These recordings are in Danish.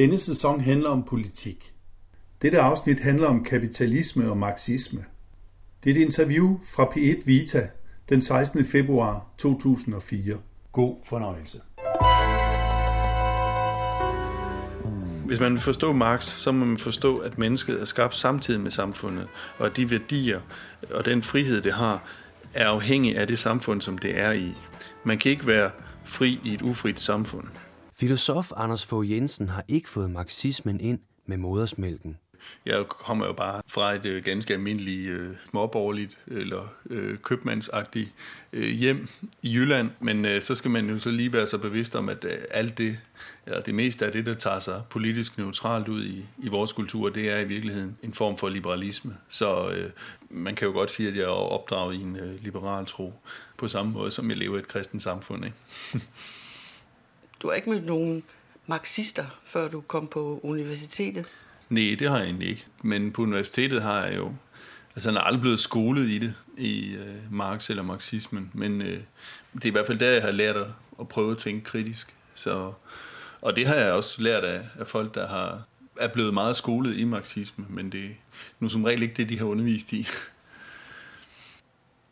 Denne sæson handler om politik. Dette afsnit handler om kapitalisme og marxisme. Det er et interview fra P1 Vita den 16. februar 2004. God fornøjelse. Hvis man vil forstå Marx, så må man forstå, at mennesket er skabt samtidig med samfundet, og at de værdier og den frihed, det har, er afhængig af det samfund, som det er i. Man kan ikke være fri i et ufrit samfund. Filosof Anders Fogh Jensen har ikke fået marxismen ind med modersmælken. Jeg kommer jo bare fra et øh, ganske almindeligt øh, småborgerligt eller øh, købmandsagtigt øh, hjem i Jylland, men øh, så skal man jo så lige være så bevidst om, at øh, alt det, eller det meste af det, der tager sig politisk neutralt ud i, i vores kultur, det er i virkeligheden en form for liberalisme. Så øh, man kan jo godt sige, at jeg er opdraget i en øh, liberal tro, på samme måde som jeg lever i et kristent samfund. Ikke? du har ikke mødt nogen marxister, før du kom på universitetet? Nej, det har jeg egentlig ikke. Men på universitetet har jeg jo... Altså, jeg er aldrig blevet skolet i det, i øh, Marx eller marxismen. Men øh, det er i hvert fald der, jeg har lært at, at prøve at tænke kritisk. Så, og det har jeg også lært af, af folk, der har, er blevet meget skolet i marxisme. Men det er nu som regel ikke det, de har undervist i.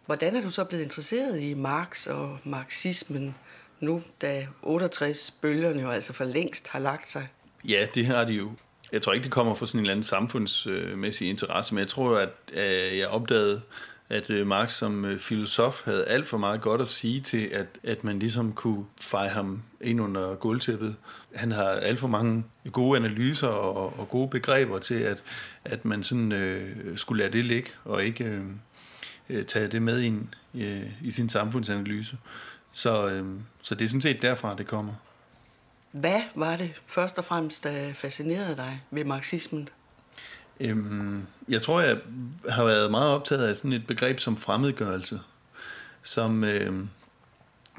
Hvordan er du så blevet interesseret i Marx og marxismen nu, da 68-bølgerne jo altså for længst har lagt sig? Ja, det har de jo. Jeg tror ikke, det kommer fra sådan en eller anden samfundsmæssig interesse, men jeg tror, at øh, jeg opdagede, at øh, Marx som øh, filosof havde alt for meget godt at sige til, at, at man ligesom kunne feje ham ind under gulvtæppet. Han har alt for mange gode analyser og, og gode begreber til, at, at man sådan øh, skulle lade det ligge, og ikke øh, tage det med ind øh, i sin samfundsanalyse. Så, øh, så det er sådan set derfra, det kommer. Hvad var det først og fremmest, der fascinerede dig ved marxismen? Øhm, jeg tror, jeg har været meget optaget af sådan et begreb som fremmedgørelse, som, øh,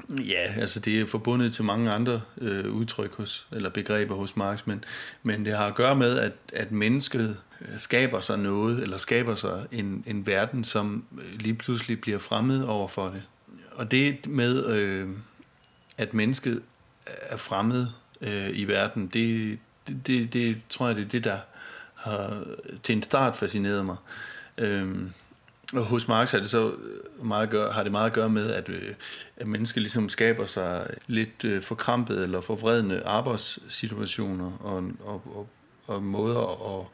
ja, altså det er forbundet til mange andre øh, udtryk hos, eller begreber hos Marx, men, men det har at gøre med, at, at mennesket øh, skaber sig noget, eller skaber sig en, en verden, som øh, lige pludselig bliver fremmed over for det. Og det med, øh, at mennesket er fremmed øh, i verden, det, det, det, det tror jeg, det er det, der har til en start fascineret mig. Øh, og hos Marx har det så meget gør, har det meget at gøre med, at, øh, at mennesker ligesom skaber sig lidt øh, forkrampet eller forvredende arbejdssituationer og, og, og, og måder at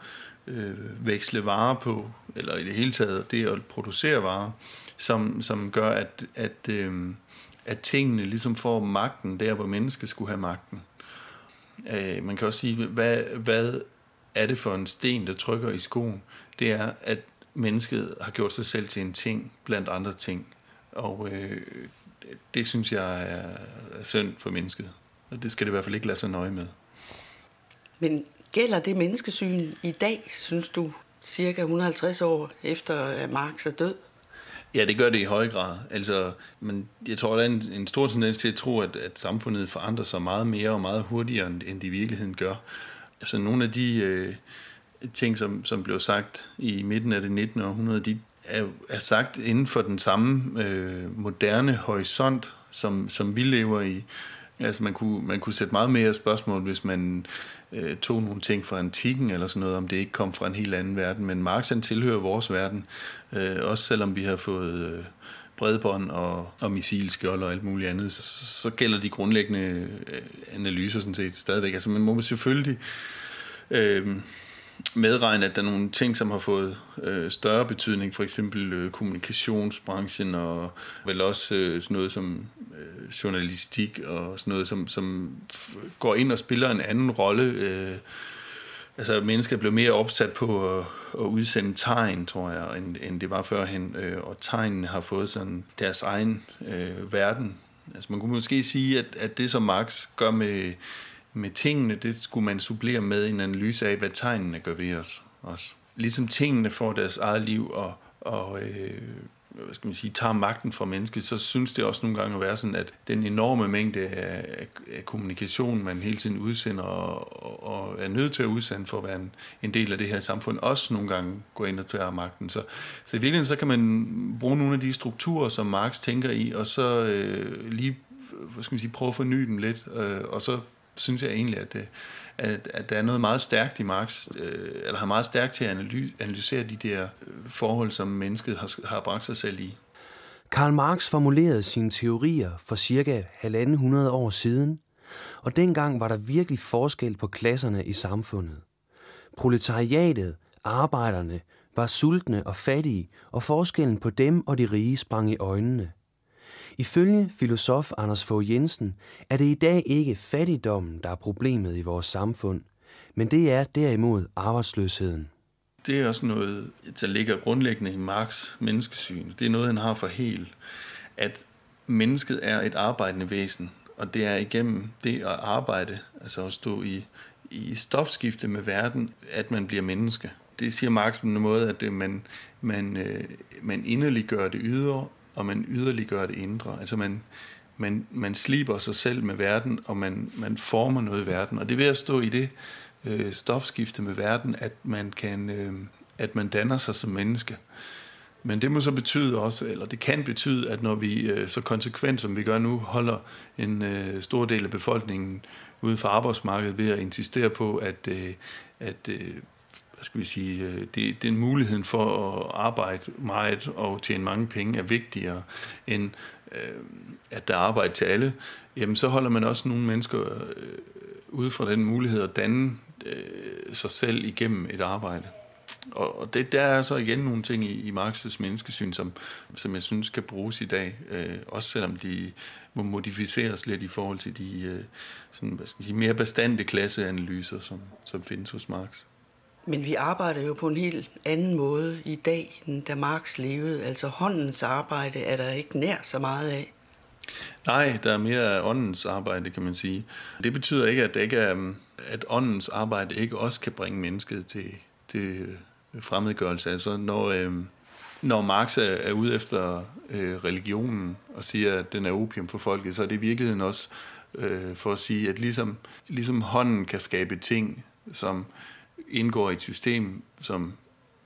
øh, veksle varer på, eller i det hele taget det at producere varer, som, som gør, at, at, øh, at tingene ligesom får magten der, hvor mennesket skulle have magten. Øh, man kan også sige, hvad, hvad er det for en sten, der trykker i skoen? Det er, at mennesket har gjort sig selv til en ting blandt andre ting. Og øh, det synes jeg er, er synd for mennesket. Og det skal det i hvert fald ikke lade sig nøje med. Men gælder det menneskesyn i dag, synes du, cirka 150 år efter at Marx er død? Ja, det gør det i høj grad. Altså, men jeg tror, der er en, en stor tendens til at tro, at, at samfundet forandrer sig meget mere og meget hurtigere, end, end det i virkeligheden gør. Altså, nogle af de øh, ting, som, som blev sagt i midten af det 19. århundrede, de er, er sagt inden for den samme øh, moderne horisont, som, som vi lever i. Altså, man kunne, man kunne sætte meget mere spørgsmål, hvis man øh, tog nogle ting fra antikken eller sådan noget, om det ikke kom fra en helt anden verden. Men Marx han tilhører vores verden, øh, også selvom vi har fået øh, bredbånd og, og missilskjold og alt muligt andet, så, så gælder de grundlæggende øh, analyser sådan set stadigvæk. Altså man må selvfølgelig øh, medregne, at der er nogle ting, som har fået øh, større betydning, for eksempel øh, kommunikationsbranchen og vel også øh, sådan noget som øh, journalistik og sådan noget, som, som går ind og spiller en anden rolle. Øh, altså mennesker blev mere opsat på at, at udsende tegn, tror jeg, end, end det var førhen, øh, og tegnene har fået sådan deres egen øh, verden. Altså man kunne måske sige, at, at det som Marx gør med med tingene, det skulle man supplere med en analyse af, hvad tegnene gør ved os også. Ligesom tingene får deres eget liv og, og øh, hvad skal man sige, tager magten fra mennesket, så synes det også nogle gange at være sådan, at den enorme mængde af, af kommunikation, man hele tiden udsender og, og er nødt til at udsende for at være en, en del af det her samfund, også nogle gange går ind og tager magten. Så, så i virkeligheden så kan man bruge nogle af de strukturer, som Marx tænker i, og så øh, lige hvad skal man sige, prøve at forny dem lidt, øh, og så synes jeg egentlig, at, øh, at, at der er noget meget stærkt i Marx, øh, eller har meget stærkt til at analysere de der øh, forhold, som mennesket har, har bragt sig selv i. Karl Marx formulerede sine teorier for cirka halvanden hundrede år siden, og dengang var der virkelig forskel på klasserne i samfundet. Proletariatet, arbejderne, var sultne og fattige, og forskellen på dem og de rige sprang i øjnene. Ifølge filosof Anders Fogh Jensen er det i dag ikke fattigdommen, der er problemet i vores samfund, men det er derimod arbejdsløsheden. Det er også noget, der ligger grundlæggende i Marx menneskesyn. Det er noget, han har for helt, at mennesket er et arbejdende væsen, og det er igennem det at arbejde, altså at stå i, i stofskifte med verden, at man bliver menneske. Det siger Marx på en måde, at man, man, øh, man inderliggør det ydre, og man yderliggør det indre. Altså man, man, man sliber sig selv med verden, og man, man former noget i verden. Og det er ved at stå i det øh, stofskifte med verden, at man, kan, øh, at man danner sig som menneske. Men det må så betyde også, eller det kan betyde, at når vi øh, så konsekvent som vi gør nu, holder en øh, stor del af befolkningen ude for arbejdsmarkedet ved at insistere på, at, øh, at øh, skal vi sige, øh, det, den muligheden for at arbejde meget og tjene mange penge er vigtigere end øh, at der er arbejde til alle, jamen så holder man også nogle mennesker øh, ude fra den mulighed at danne øh, sig selv igennem et arbejde. Og, og det, der er så igen nogle ting i, i Marx's menneskesyn, som, som jeg synes kan bruges i dag, øh, også selvom de må modificeres lidt i forhold til de øh, sådan, hvad skal man sige, mere bestandte klasseanalyser, som, som findes hos Marx. Men vi arbejder jo på en helt anden måde i dag, end da Marx levede. Altså håndens arbejde er der ikke nær så meget af. Nej, der er mere åndens arbejde, kan man sige. Det betyder ikke, at, det ikke er, mm, at åndens arbejde ikke også kan bringe mennesket til, til øh, fremmedgørelse. Altså når, øh, når Marx er, er ude efter øh, religionen og siger, at den er opium for folket, så er det i virkeligheden også øh, for at sige, at ligesom, ligesom hånden kan skabe ting, som indgår i et system, som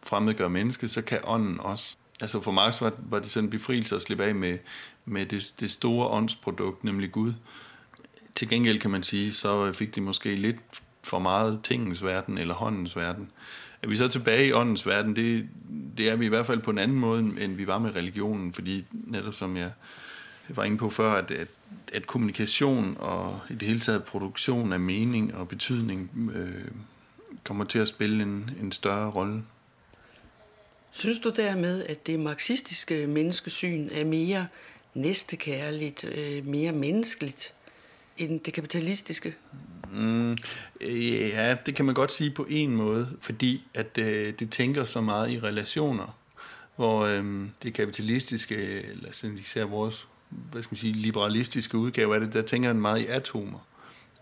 fremmedgør mennesket, så kan ånden også. Altså for Marx var, var det sådan en befrielse at slippe af med, med det, det store åndsprodukt, nemlig Gud. Til gengæld kan man sige, så fik de måske lidt for meget tingens verden eller håndens verden. Er vi så tilbage i åndens verden, det, det er vi i hvert fald på en anden måde, end vi var med religionen, fordi netop som jeg var inde på før, at, at, at kommunikation og i det hele taget produktion af mening og betydning øh, kommer til at spille en, en større rolle. Synes du dermed, at det marxistiske menneskesyn er mere næstekærligt, øh, mere menneskeligt end det kapitalistiske? Mm, ja, det kan man godt sige på en måde, fordi at øh, det tænker så meget i relationer, hvor øh, det kapitalistiske, eller sådan især vores hvad skal man sige, liberalistiske udgave af det, der tænker man meget i atomer.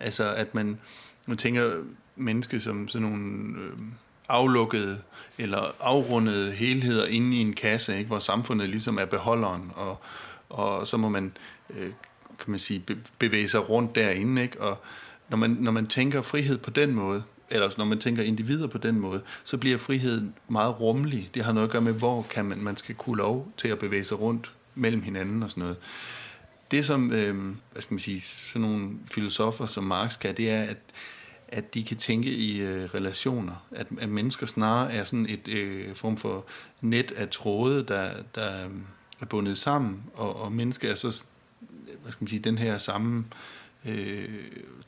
Altså at man, nu tænker menneske som sådan nogle øh, aflukkede eller afrundede helheder inde i en kasse, ikke, hvor samfundet ligesom er beholderen, og, og så må man, øh, kan man sige, bevæge sig rundt derinde, ikke? og når man, når man tænker frihed på den måde, eller altså, når man tænker individer på den måde, så bliver friheden meget rummelig. Det har noget at gøre med, hvor kan man, man skal kunne lov til at bevæge sig rundt mellem hinanden og sådan noget. Det som, øh, hvad skal man sige, sådan nogle filosofer som Marx kan, det er, at, at de kan tænke i øh, relationer. At, at mennesker snarere er sådan et øh, form for net af tråde, der, der øh, er bundet sammen, og, og mennesker er så, hvad skal man sige, den her samme øh,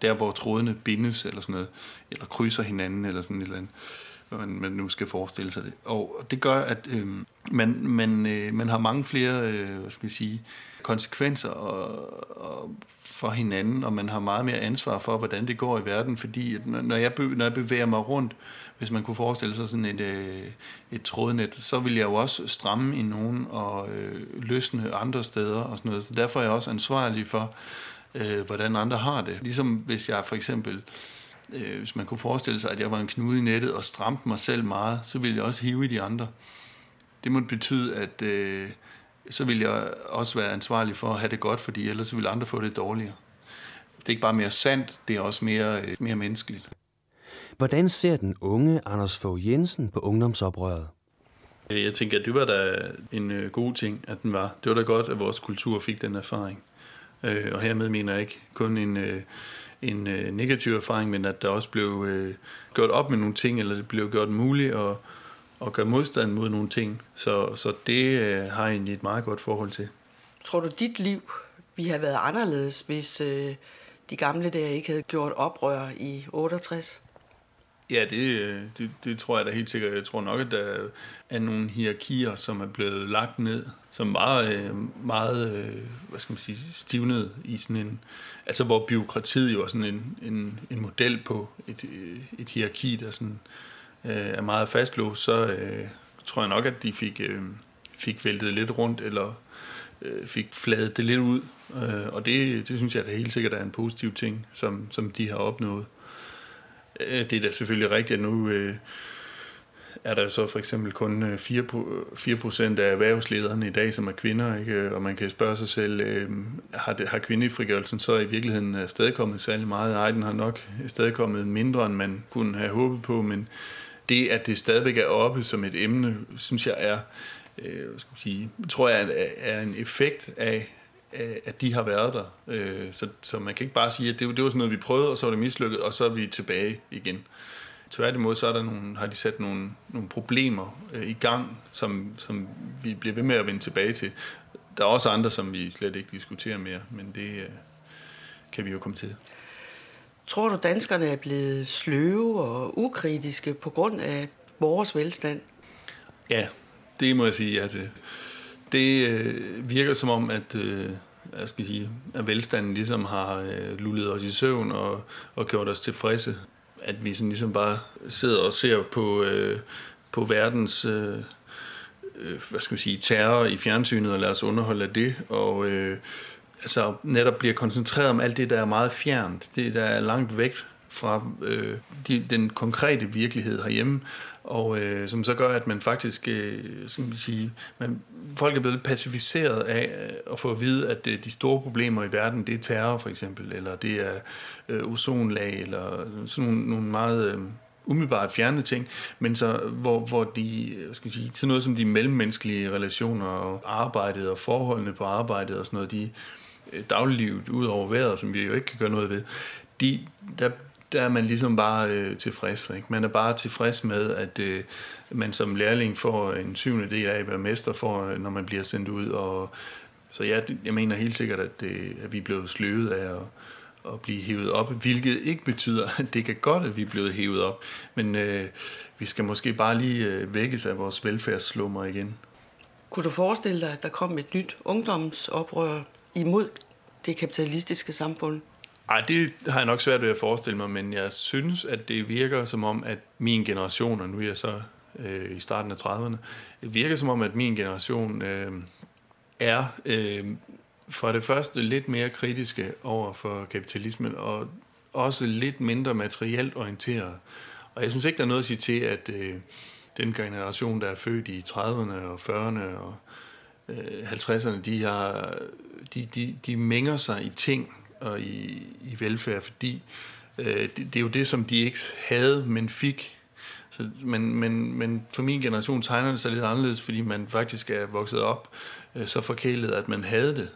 der hvor trådene bindes, eller sådan noget, eller krydser hinanden, eller sådan et eller andet, man, man nu skal forestille sig det. Og det gør, at øh, man, man, øh, man har mange flere, øh, hvad skal vi sige, konsekvenser og, og for hinanden, og man har meget mere ansvar for, hvordan det går i verden, fordi at når, jeg, når jeg bevæger mig rundt, hvis man kunne forestille sig sådan et, øh, et trådnet, så vil jeg jo også stramme i nogen og øh, løsne andre steder og sådan noget. Så derfor er jeg også ansvarlig for, øh, hvordan andre har det. Ligesom hvis jeg for eksempel, øh, hvis man kunne forestille sig, at jeg var en knude i nettet og stramte mig selv meget, så ville jeg også hive i de andre. Det må betyde, at øh, så vil jeg også være ansvarlig for at have det godt, fordi ellers vil andre få det dårligere. Det er ikke bare mere sandt, det er også mere, øh, mere menneskeligt. Hvordan ser den unge Anders Fogh Jensen på ungdomsoprøret? Jeg tænker, at det var da en øh, god ting, at den var. Det var da godt, at vores kultur fik den erfaring. Øh, og hermed mener jeg ikke kun en, øh, en øh, negativ erfaring, men at der også blev øh, gjort op med nogle ting, eller det blev gjort muligt at, at gøre modstand mod nogle ting. Så, så det øh, har jeg egentlig et meget godt forhold til. Tror du, dit liv vi har været anderledes, hvis øh, de gamle der ikke havde gjort oprør i 68? Ja, det, øh, det, det tror jeg da helt sikkert. Jeg tror nok, at der er nogle hierarkier, som er blevet lagt ned, som var meget, øh, meget, øh, hvad skal man sige, stivnet i sådan en, altså hvor byråkratiet jo er sådan en, en, en model på et, et hierarki, der sådan er meget fastlåst, så tror jeg nok, at de fik, fik væltet lidt rundt, eller fik fladet det lidt ud, og det, det synes jeg da helt sikkert er en positiv ting, som, som de har opnået. Øh, det er da selvfølgelig rigtigt, at nu øh, er der så for eksempel kun øh, 4, 4% af erhvervslederne i dag, som er kvinder, ikke? og man kan spørge sig selv, øh, har, det, har kvindefrigørelsen så i virkeligheden afstedkommet særlig meget? Ej, den har nok afstedkommet mindre, end man kunne have håbet på, men det, at det stadigvæk er oppe som et emne, synes jeg er, øh, skal man sige, tror jeg er, er en effekt af, at de har været der. Øh, så, så man kan ikke bare sige, at det, det var sådan noget, vi prøvede, og så var det mislykket, og så er vi tilbage igen. Tværtimod så er der nogle, har de sat nogle, nogle problemer øh, i gang, som, som vi bliver ved med at vende tilbage til. Der er også andre, som vi slet ikke diskuterer mere, men det øh, kan vi jo komme til. Tror du, danskerne er blevet sløve og ukritiske på grund af vores velstand? Ja, det må jeg sige ja til det øh, virker som om, at, øh, jeg skal sige, at velstanden ligesom har øh, lullet os i søvn og, og gjort os tilfredse. At vi sådan ligesom bare sidder og ser på, øh, på verdens øh, øh, hvad skal vi sige, terror i fjernsynet og lader os underholde af det. Og øh, altså netop bliver koncentreret om alt det, der er meget fjernt. Det, der er langt væk fra øh, de, den konkrete virkelighed herhjemme, og øh, som så gør, at man faktisk, øh, skal man sige, man, folk er blevet pacificeret af øh, at få at vide, at øh, de store problemer i verden, det er terror for eksempel, eller det er øh, ozonlag, eller sådan nogle, nogle meget... Øh, umiddelbart fjerne ting, men så hvor, hvor de, øh, skal sige, til noget som de mellemmenneskelige relationer og arbejdet og forholdene på arbejdet og sådan noget, de øh, dagliglivet ud over vejret, som vi jo ikke kan gøre noget ved, de, der, der er man ligesom bare øh, tilfreds. Ikke? Man er bare tilfreds med, at øh, man som lærling får en syvende del af, hvad mester får, øh, når man bliver sendt ud. Og, så ja, jeg mener helt sikkert, at, det, at vi er blevet sløvet af at, at blive hævet op, hvilket ikke betyder, at det kan godt, at vi er blevet hævet op. Men øh, vi skal måske bare lige øh, vækkes af vores velfærdsslummer igen. Kunne du forestille dig, at der kom et nyt ungdomsoprør imod det kapitalistiske samfund? Ej, det har jeg nok svært ved at forestille mig, men jeg synes, at det virker som om, at min generation, og nu er jeg så øh, i starten af 30'erne, det virker som om, at min generation øh, er øh, for det første lidt mere kritiske over for kapitalismen, og også lidt mindre materielt orienteret. Og jeg synes ikke, der er noget at sige til, at øh, den generation, der er født i 30'erne og 40'erne og øh, 50'erne, de, har, de, de, de mænger sig i ting, og i, i velfærd, fordi øh, det, det er jo det, som de ikke havde, men fik. Så, men, men, men for min generation tegner det sig lidt anderledes, fordi man faktisk er vokset op øh, så forkælet, at man havde det.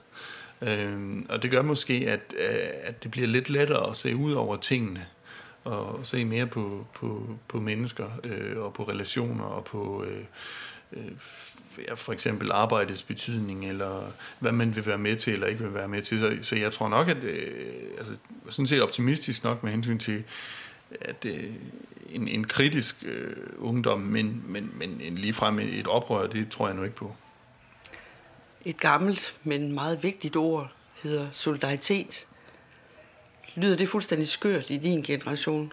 Øh, og det gør måske, at, øh, at det bliver lidt lettere at se ud over tingene, og se mere på, på, på mennesker, øh, og på relationer, og på øh, for eksempel arbejdets betydning, eller hvad man vil være med til, eller ikke vil være med til. Så, så jeg tror nok, at øh, altså, sådan set optimistisk nok med hensyn til, at øh, en, en kritisk øh, ungdom, men, men, men en ligefrem et oprør, det tror jeg nu ikke på. Et gammelt, men meget vigtigt ord hedder solidaritet. Lyder det fuldstændig skørt i din generation?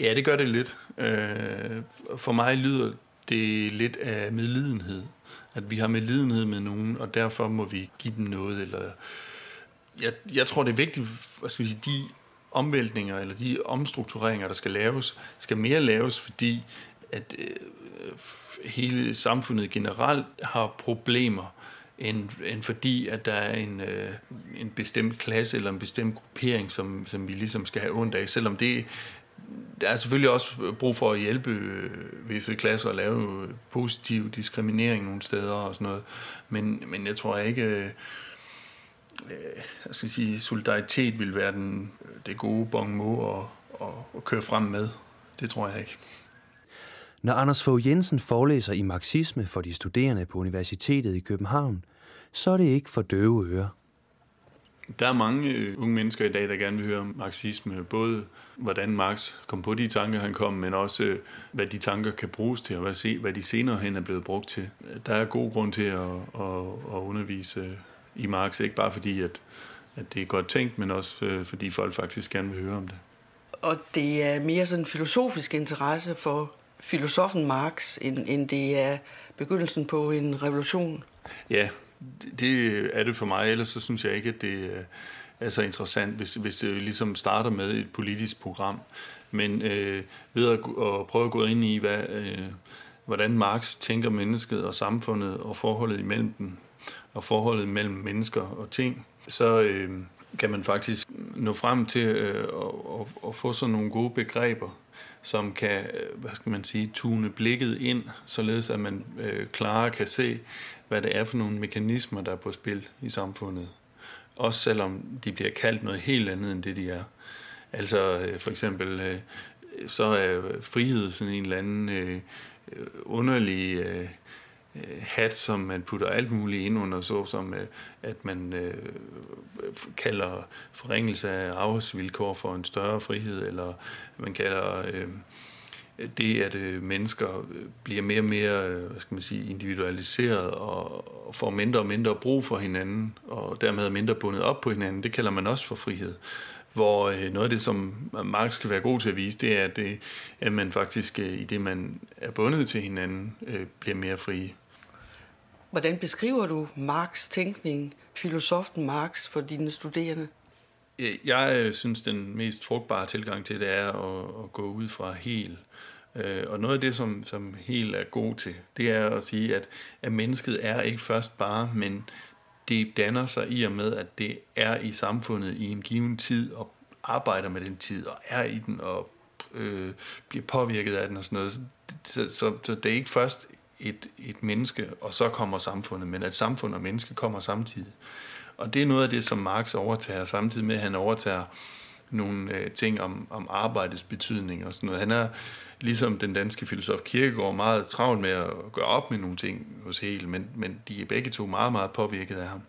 Ja, det gør det lidt. Øh, for mig lyder det er lidt af medlidenhed. At vi har medlidenhed med nogen, og derfor må vi give dem noget. Eller jeg, jeg tror, det er vigtigt, hvad skal vi sige, de omvæltninger eller de omstruktureringer, der skal laves, skal mere laves, fordi at øh, hele samfundet generelt har problemer, end, end fordi, at der er en, øh, en bestemt klasse eller en bestemt gruppering, som, som vi ligesom skal have ondt af, selvom det der er selvfølgelig også brug for at hjælpe øh, visse klasser at lave øh, positiv diskriminering nogle steder og sådan noget. Men, men jeg tror ikke, øh, øh jeg skal sige, solidaritet vil være den, det gode bon mot at, at, at køre frem med. Det tror jeg ikke. Når Anders Fogh Jensen forelæser i marxisme for de studerende på Universitetet i København, så er det ikke for døve ører. Der er mange øh, unge mennesker i dag, der gerne vil høre om marxisme. Både hvordan Marx kom på de tanker, han kom, men også øh, hvad de tanker kan bruges til, og hvad, hvad de senere hen er blevet brugt til. Der er god grund til at, at, at undervise i Marx, ikke bare fordi, at, at det er godt tænkt, men også øh, fordi folk faktisk gerne vil høre om det. Og det er mere sådan en filosofisk interesse for filosofen Marx, end, end det er begyndelsen på en revolution. Ja, det er det for mig, ellers så synes jeg ikke, at det øh, er så interessant, hvis, hvis det ligesom starter med et politisk program. Men øh, ved at, at prøve at gå ind i, hvad, øh, hvordan Marx tænker mennesket og samfundet og forholdet imellem dem, og forholdet mellem mennesker og ting, så øh, kan man faktisk nå frem til øh, at, at, at få sådan nogle gode begreber, som kan, øh, hvad skal man sige, tune blikket ind, således at man øh, klarere kan se, hvad det er for nogle mekanismer, der er på spil i samfundet. Også selvom de bliver kaldt noget helt andet, end det de er. Altså øh, for eksempel, øh, så er frihed sådan en eller anden øh, øh underlig øh, Øh, hat, som man putter alt muligt ind under, så som øh, at man øh, kalder forringelse af arbejdsvilkår for en større frihed, eller man kalder øh, det, at øh, mennesker øh, bliver mere og mere øh, hvad skal man sige, individualiseret og, og får mindre og mindre brug for hinanden, og dermed er mindre bundet op på hinanden, det kalder man også for frihed. Hvor øh, noget af det, som Marx skal være god til at vise, det er, at, det, at man faktisk, øh, i det man er bundet til hinanden, øh, bliver mere frie. Hvordan beskriver du Marx' tænkning, filosofen Marx, for dine studerende? Jeg øh, synes, den mest frugtbare tilgang til det er at, at gå ud fra helt. Øh, og noget af det, som, som helt er god til, det er at sige, at, at mennesket er ikke først bare, men det danner sig i og med, at det er i samfundet i en given tid, og arbejder med den tid, og er i den, og øh, bliver påvirket af den og sådan noget. Så, så, så det er ikke først et, et menneske, og så kommer samfundet, men at samfund og menneske kommer samtidig. Og det er noget af det, som Marx overtager, samtidig med, at han overtager nogle øh, ting om, om arbejdets betydning og sådan noget. Han er ligesom den danske filosof Kierkegaard meget travlt med at gøre op med nogle ting hos Hegel, men, men de er begge to meget, meget påvirket af ham.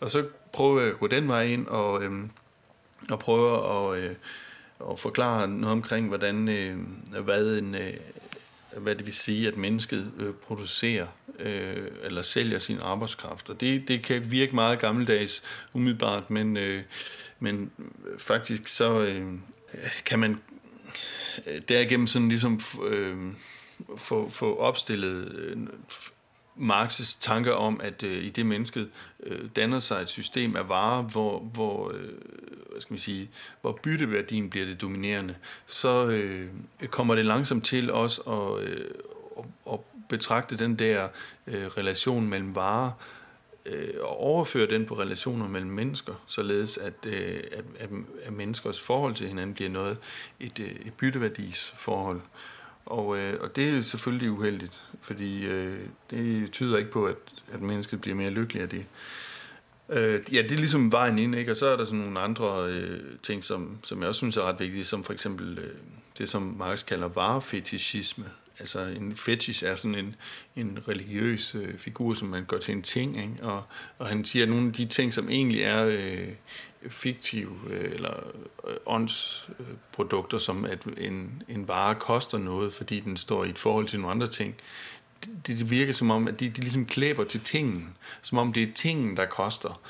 Og så prøver jeg at gå den vej ind og, øh, og prøve at, øh, at forklare noget omkring, hvordan, øh, hvad en, øh, hvad det vil sige, at mennesket øh, producerer øh, eller sælger sin arbejdskraft. Og det, det kan virke meget gammeldags umiddelbart, men, øh, men faktisk så øh, kan man øh, derigennem sådan ligesom øh, få, få opstillet øh, Marx's tanker om, at øh, i det mennesket øh, danner sig et system af varer, hvor, hvor, øh, skal man sige, hvor bytteværdien bliver det dominerende, så øh, kommer det langsomt til også at, øh, at, at betragte den der øh, relation mellem varer øh, og overføre den på relationer mellem mennesker, således at, øh, at, at, at menneskers forhold til hinanden bliver noget et, øh, et bytteværdisforhold. Og, øh, og det er selvfølgelig uheldigt, fordi øh, det tyder ikke på, at, at mennesket bliver mere lykkelig af det. Øh, ja, det er ligesom vejen ind, ikke? og så er der sådan nogle andre øh, ting, som, som jeg også synes er ret vigtige, som for eksempel øh, det, som Marx kalder varefetishisme. Altså en fetish er sådan en, en religiøs øh, figur, som man gør til en ting, ikke? Og, og han siger, at nogle af de ting, som egentlig er øh, fiktive øh, eller øh, åndsprodukter, som at en, en vare koster noget, fordi den står i et forhold til nogle andre ting, det, det virker som om, at de, de ligesom klæber til tingen, som om det er tingen, der koster.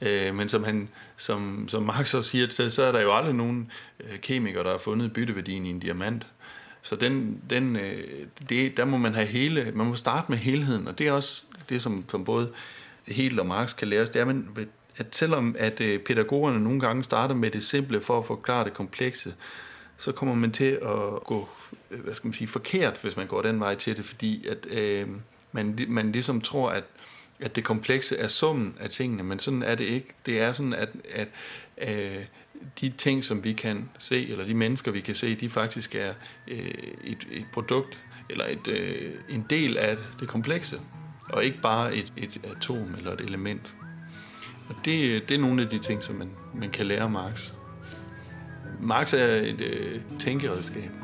Øh, men som, han, som, som Marx også siger, så, så er der jo aldrig nogen øh, kemiker, der har fundet bytteværdien i en diamant. Så den, den, øh, det, der må man have hele, man må starte med helheden, og det er også det, som, som både Hegel og Marx kan lære os, det er, at, at selvom at øh, pædagogerne nogle gange starter med det simple for at forklare det komplekse, så kommer man til at gå Øh, hvad skal man sige, forkert, hvis man går den vej til det, fordi at øh, man, man ligesom tror, at, at det komplekse er summen af tingene, men sådan er det ikke. Det er sådan, at, at øh, de ting, som vi kan se, eller de mennesker, vi kan se, de faktisk er øh, et, et produkt, eller et, øh, en del af det komplekse, og ikke bare et, et atom eller et element. Og det, øh, det er nogle af de ting, som man, man kan lære af Marx. Marx er et øh, tænkeredskab.